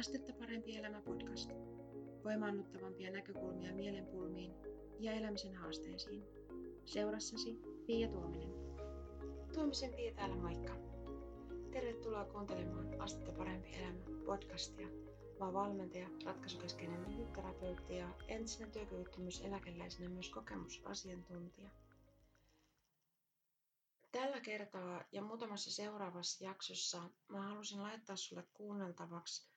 Astetta parempi elämä podcast. Voimaannuttavampia näkökulmia mielenpulmiin ja elämisen haasteisiin. Seurassasi Pia Tuominen. Tuomisen Pia täällä moikka. Tervetuloa kuuntelemaan Astetta parempi elämä podcastia. Mä oon valmentaja, ratkaisukeskeinen lyhytterapeutti ja entisenä työkyvyttömyyseläkeläisenä myös kokemusasiantuntija. Tällä kertaa ja muutamassa seuraavassa jaksossa mä halusin laittaa sulle kuunneltavaksi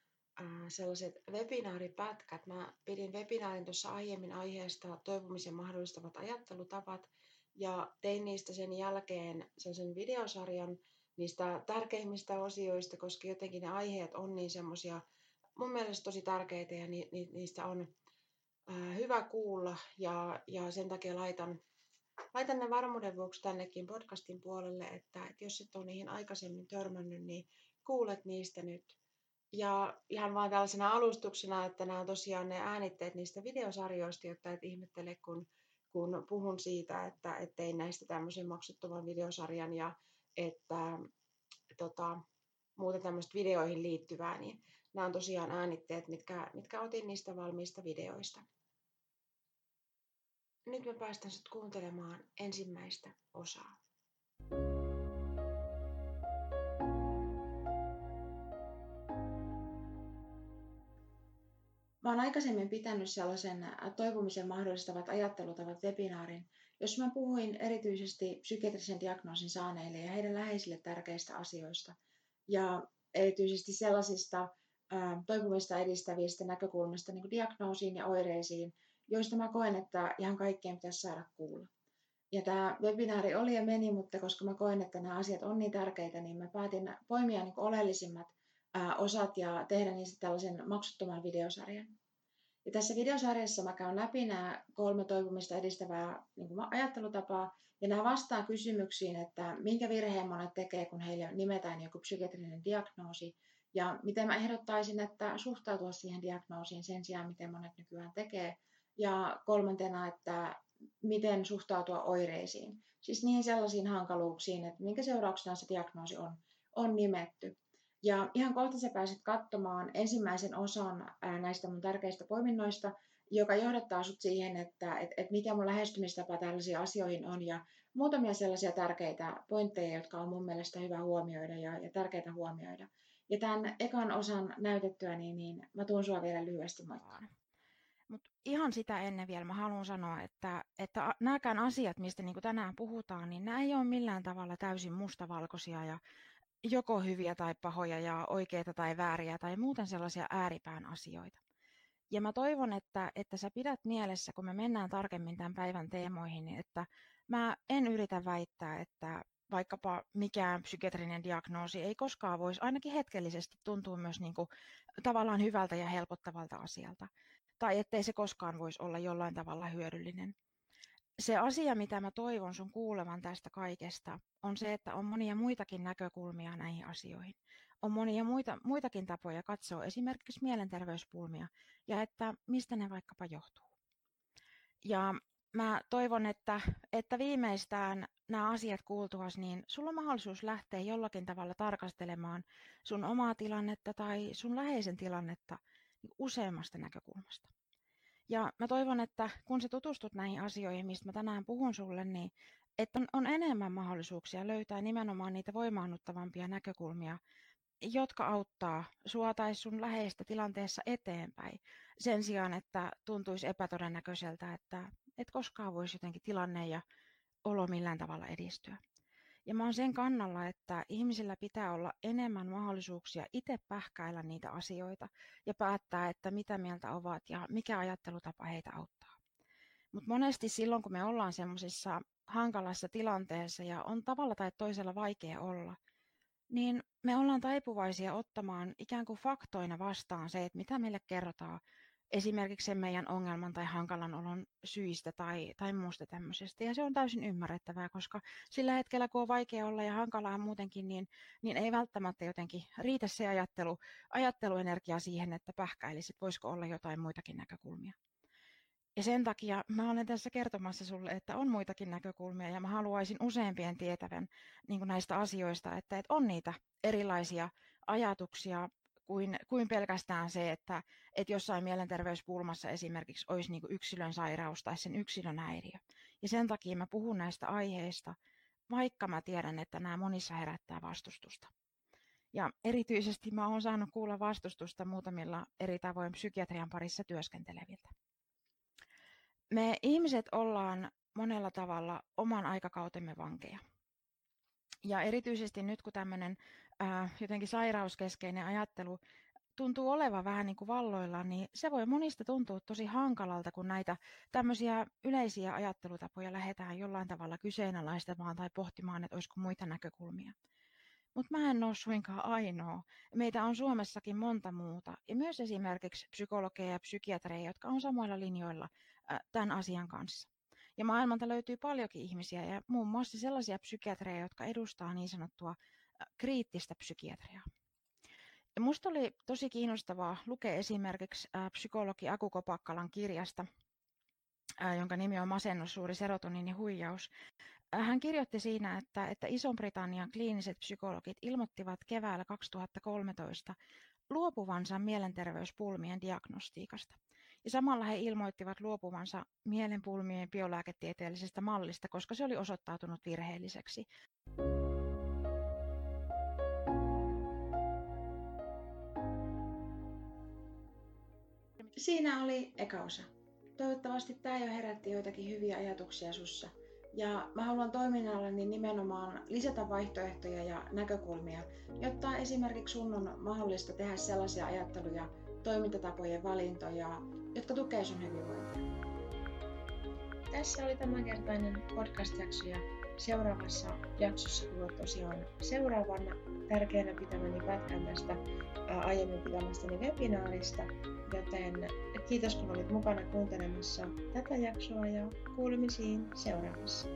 sellaiset webinaaripätkät. Mä pidin webinaarin tuossa aiemmin aiheesta toipumisen mahdollistavat ajattelutavat ja tein niistä sen jälkeen sellaisen videosarjan niistä tärkeimmistä osioista, koska jotenkin ne aiheet on niin semmoisia mun mielestä tosi tärkeitä ja ni, ni, niistä on äh, hyvä kuulla ja, ja sen takia laitan laitan ne varmuuden vuoksi tännekin podcastin puolelle, että, että jos et ole niihin aikaisemmin törmännyt, niin kuulet niistä nyt. Ja ihan vaan tällaisena alustuksena, että nämä on tosiaan ne äänitteet niistä videosarjoista, jotta et ihmettele, kun, kun puhun siitä, että, tein näistä tämmöisen maksuttoman videosarjan ja että tota, muuta tämmöistä videoihin liittyvää, niin nämä on tosiaan äänitteet, mitkä, mitkä otin niistä valmiista videoista. Nyt mä päästän sut kuuntelemaan ensimmäistä osaa. Mä oon aikaisemmin pitänyt sellaisen toipumisen mahdollistavat ajattelutavat webinaarin, jos mä puhuin erityisesti psykiatrisen diagnoosin saaneille ja heidän läheisille tärkeistä asioista ja erityisesti sellaisista toipumista edistävistä näkökulmista niin kuin diagnoosiin ja oireisiin, joista mä koen, että ihan kaikkien pitäisi saada kuulla. Ja tämä webinaari oli ja meni, mutta koska mä koen, että nämä asiat on niin tärkeitä, niin mä päätin poimia niin oleellisimmat ää, osat ja tehdä niistä tällaisen maksuttoman videosarjan. Ja tässä videosarjassa mä käyn läpi nämä kolme toipumista edistävää niin kuin ajattelutapaa, ja nämä vastaa kysymyksiin, että minkä virheen monet tekee, kun heille nimetään joku psykiatrinen diagnoosi, ja miten mä ehdottaisin, että suhtautua siihen diagnoosiin sen sijaan, miten monet nykyään tekee, ja kolmantena, että miten suhtautua oireisiin. Siis niihin sellaisiin hankaluuksiin, että minkä seurauksena se diagnoosi on, on nimetty. Ja ihan kohta sä pääset katsomaan ensimmäisen osan näistä mun tärkeistä poiminnoista, joka johdattaa sut siihen, että et, et mikä mun lähestymistapa tällaisiin asioihin on ja muutamia sellaisia tärkeitä pointteja, jotka on mun mielestä hyvä huomioida ja, ja tärkeitä huomioida. Ja tämän ekan osan näytettyä, niin, niin mä tuun sua vielä lyhyesti moikkaan. Mutta ihan sitä ennen vielä mä haluan sanoa, että, että nämäkään asiat, mistä niin tänään puhutaan, niin nämä ei ole millään tavalla täysin mustavalkoisia ja joko hyviä tai pahoja ja oikeita tai vääriä tai muuten sellaisia ääripään asioita. Ja mä toivon, että, että sä pidät mielessä, kun me mennään tarkemmin tämän päivän teemoihin, että mä en yritä väittää, että vaikkapa mikään psykiatrinen diagnoosi ei koskaan voisi ainakin hetkellisesti tuntua myös niin kuin tavallaan hyvältä ja helpottavalta asialta tai ettei se koskaan voisi olla jollain tavalla hyödyllinen. Se asia, mitä mä toivon sun kuulevan tästä kaikesta, on se, että on monia muitakin näkökulmia näihin asioihin. On monia muita, muitakin tapoja katsoa esimerkiksi mielenterveyspulmia ja että mistä ne vaikkapa johtuu. Ja mä toivon, että, että viimeistään nämä asiat kuultuas, niin sulla on mahdollisuus lähteä jollakin tavalla tarkastelemaan sun omaa tilannetta tai sun läheisen tilannetta niin useammasta näkökulmasta. Ja mä toivon, että kun sä tutustut näihin asioihin, mistä mä tänään puhun sulle, niin että on, on enemmän mahdollisuuksia löytää nimenomaan niitä voimaannuttavampia näkökulmia, jotka auttaa sua tai sun läheistä tilanteessa eteenpäin, sen sijaan, että tuntuisi epätodennäköiseltä, että et koskaan voisi jotenkin tilanne ja olo millään tavalla edistyä. Ja mä oon sen kannalla, että ihmisillä pitää olla enemmän mahdollisuuksia itse pähkäillä niitä asioita ja päättää, että mitä mieltä ovat ja mikä ajattelutapa heitä auttaa. Mutta monesti silloin, kun me ollaan semmoisessa hankalassa tilanteessa ja on tavalla tai toisella vaikea olla, niin me ollaan taipuvaisia ottamaan ikään kuin faktoina vastaan se, että mitä meille kerrotaan esimerkiksi sen meidän ongelman tai hankalan olon syistä tai, tai muusta tämmöisestä. Ja se on täysin ymmärrettävää, koska sillä hetkellä, kun on vaikea olla ja hankalaa muutenkin, niin, niin ei välttämättä jotenkin riitä se ajattelu, ajatteluenergia siihen, että pähkäilisit, voisiko olla jotain muitakin näkökulmia. Ja sen takia mä olen tässä kertomassa sulle, että on muitakin näkökulmia ja mä haluaisin useampien tietävän niin näistä asioista, että, että on niitä erilaisia ajatuksia, kuin, kuin pelkästään se, että, että jossain mielenterveyspulmassa esimerkiksi olisi niin yksilön sairaus tai sen yksilön häiriö. Ja sen takia mä puhun näistä aiheista, vaikka mä tiedän, että nämä monissa herättää vastustusta. Ja erityisesti mä oon saanut kuulla vastustusta muutamilla eri tavoin psykiatrian parissa työskenteleviltä. Me ihmiset ollaan monella tavalla oman aikakautemme vankeja. Ja erityisesti nyt, kun tämmöinen jotenkin sairauskeskeinen ajattelu tuntuu olevan vähän niin kuin valloilla, niin se voi monista tuntua tosi hankalalta, kun näitä tämmöisiä yleisiä ajattelutapoja lähdetään jollain tavalla kyseenalaistamaan tai pohtimaan, että olisiko muita näkökulmia. Mutta mä en ole suinkaan ainoa. Meitä on Suomessakin monta muuta, ja myös esimerkiksi psykologeja ja psykiatreja, jotka on samoilla linjoilla tämän asian kanssa. Ja maailmalta löytyy paljonkin ihmisiä, ja muun muassa sellaisia psykiatreja, jotka edustaa niin sanottua kriittistä psykiatriaa. Ja musta oli tosi kiinnostavaa lukea esimerkiksi psykologi Aku Kopakkalan kirjasta, jonka nimi on Masennus, suuri serotoniini huijaus. Hän kirjoitti siinä, että, että Iso-Britannian kliiniset psykologit ilmoittivat keväällä 2013 luopuvansa mielenterveyspulmien diagnostiikasta. Ja samalla he ilmoittivat luopuvansa mielenpulmien biolääketieteellisestä mallista, koska se oli osoittautunut virheelliseksi. Siinä oli eka osa. Toivottavasti tämä jo herätti joitakin hyviä ajatuksia sussa. Ja mä haluan toiminnallani nimenomaan lisätä vaihtoehtoja ja näkökulmia, jotta esimerkiksi sun on mahdollista tehdä sellaisia ajatteluja, toimintatapojen valintoja, jotka tukee sun hyvinvointia. Tässä oli tämänkertainen podcast-jakso ja seuraavassa jaksossa kuulet tosiaan seuraavana tärkeänä pitämäni pätkän tästä aiemmin pitämästäni webinaarista, joten kiitos kun olit mukana kuuntelemassa tätä jaksoa ja kuulemisiin seuraavassa.